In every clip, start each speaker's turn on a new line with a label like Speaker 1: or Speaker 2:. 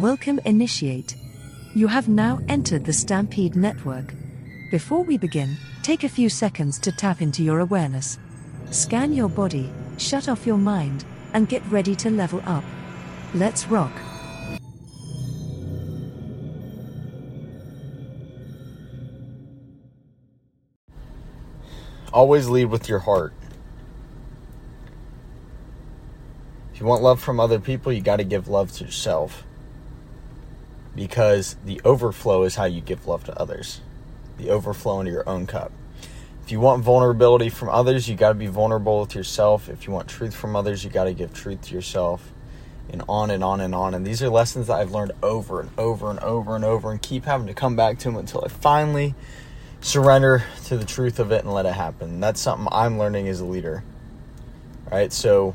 Speaker 1: Welcome, Initiate. You have now entered the Stampede Network. Before we begin, take a few seconds to tap into your awareness. Scan your body, shut off your mind, and get ready to level up. Let's rock.
Speaker 2: Always lead with your heart. If you want love from other people, you got to give love to yourself. Because the overflow is how you give love to others. The overflow into your own cup. If you want vulnerability from others, you got to be vulnerable with yourself. If you want truth from others, you got to give truth to yourself. And on and on and on. And these are lessons that I've learned over and over and over and over and keep having to come back to them until I finally surrender to the truth of it and let it happen. That's something I'm learning as a leader. Right? So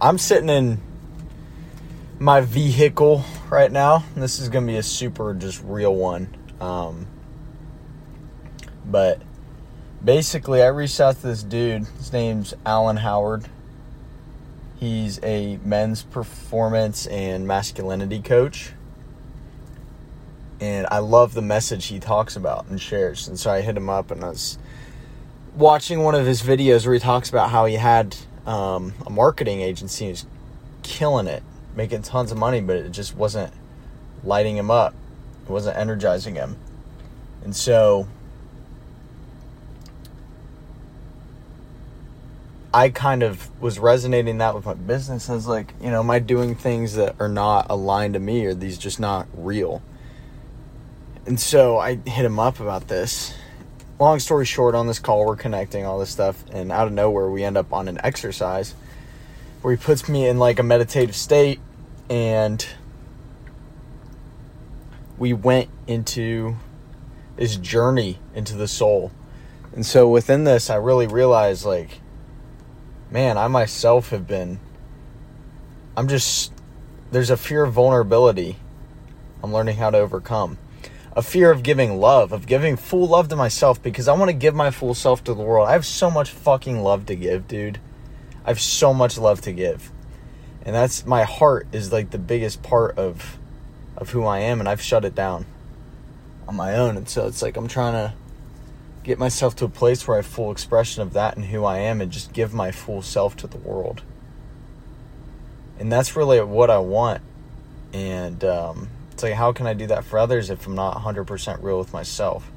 Speaker 2: I'm sitting in my vehicle right now. This is going to be a super just real one. Um, but basically, I reached out to this dude. His name's Alan Howard. He's a men's performance and masculinity coach. And I love the message he talks about and shares. And so I hit him up and I was watching one of his videos where he talks about how he had um, a marketing agency who's killing it, making tons of money, but it just wasn't lighting him up. It wasn't energizing him. And so I kind of was resonating that with my business. I was like, you know, am I doing things that are not aligned to me? Or these just not real? And so I hit him up about this. Long story short, on this call, we're connecting all this stuff, and out of nowhere, we end up on an exercise where he puts me in like a meditative state, and we went into this journey into the soul. And so within this, I really realized like, man, I myself have been, I'm just, there's a fear of vulnerability I'm learning how to overcome. A fear of giving love, of giving full love to myself because I want to give my full self to the world. I have so much fucking love to give, dude. I have so much love to give. And that's my heart is like the biggest part of of who I am and I've shut it down on my own. And so it's like I'm trying to get myself to a place where I full expression of that and who I am and just give my full self to the world. And that's really what I want. And um, it's like, how can I do that for others if I'm not 100% real with myself?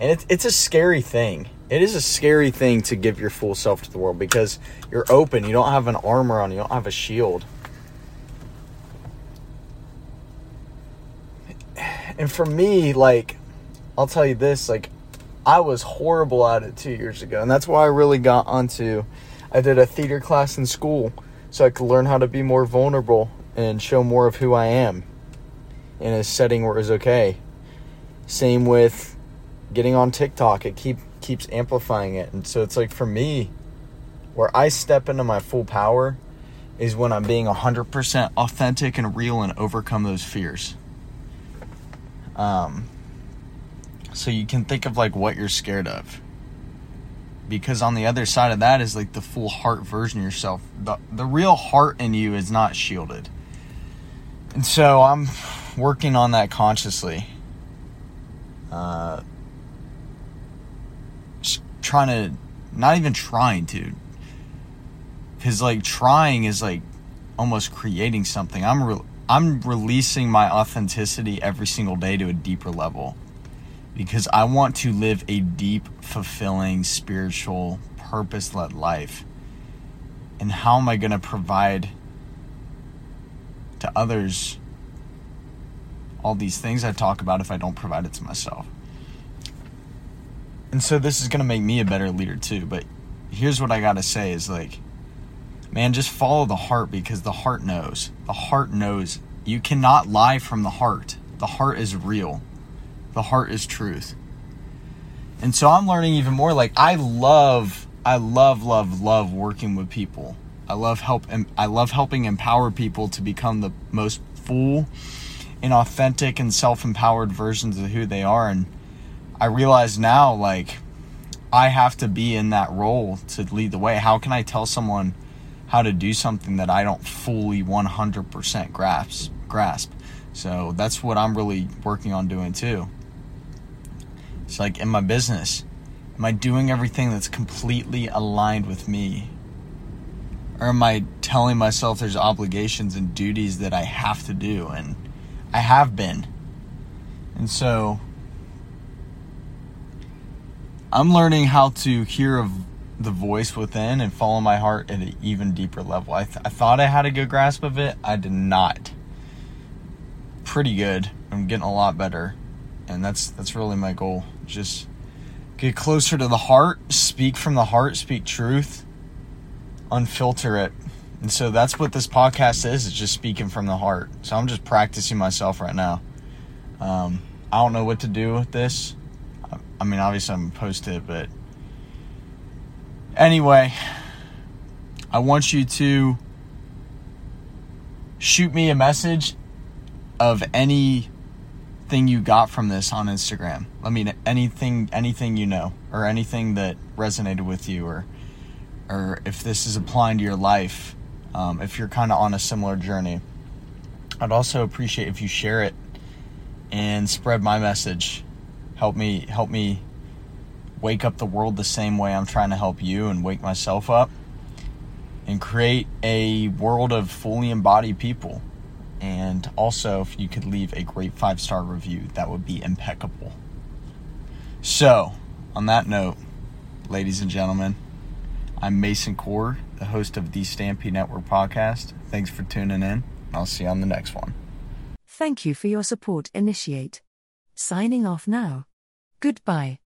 Speaker 2: And it's, it's a scary thing. It is a scary thing to give your full self to the world because you're open. You don't have an armor on, you don't have a shield. And for me, like, I'll tell you this, like, I was horrible at it two years ago. And that's why I really got onto, I did a theater class in school so I could learn how to be more vulnerable and show more of who I am in a setting where it was okay. Same with getting on TikTok. It keep keeps amplifying it. And so it's like for me, where I step into my full power is when I'm being 100% authentic and real and overcome those fears. Um, so you can think of like what you're scared of. Because on the other side of that is like the full heart version of yourself. The, the real heart in you is not shielded. And so I'm working on that consciously. Uh, trying to, not even trying to. Because like trying is like almost creating something. I'm re- I'm releasing my authenticity every single day to a deeper level because I want to live a deep, fulfilling, spiritual, purpose led life. And how am I going to provide to others all these things I talk about if I don't provide it to myself? And so this is going to make me a better leader too. But here's what I got to say is like, man, just follow the heart because the heart knows. The heart knows. You cannot lie from the heart. The heart is real. The heart is truth. And so I'm learning even more like I love I love love love working with people. I love help I love helping empower people to become the most full and authentic and self-empowered versions of who they are and I realize now like I have to be in that role to lead the way. How can I tell someone how to do something that I don't fully 100% grasp? grasp? So that's what I'm really working on doing too. It's like in my business, am I doing everything that's completely aligned with me? Or am I telling myself there's obligations and duties that I have to do? And I have been. And so I'm learning how to hear the voice within and follow my heart at an even deeper level. I, th- I thought I had a good grasp of it. I did not. Pretty good. I'm getting a lot better, and that's that's really my goal. Just get closer to the heart, speak from the heart, speak truth, unfilter it. And so that's what this podcast is. It's just speaking from the heart. So I'm just practicing myself right now. Um, I don't know what to do with this. I mean, obviously I'm post it, but anyway, I want you to shoot me a message of anything you got from this on Instagram. I mean, anything, anything you know, or anything that resonated with you, or or if this is applying to your life, um, if you're kind of on a similar journey. I'd also appreciate if you share it and spread my message help me help me wake up the world the same way I'm trying to help you and wake myself up and create a world of fully embodied people. And also, if you could leave a great five star review, that would be impeccable. So, on that note, ladies and gentlemen, I'm Mason Kuhr, the host of the Stampede Network podcast. Thanks for tuning in. I'll see you on the next one.
Speaker 1: Thank you for your support, Initiate. Signing off now. Goodbye.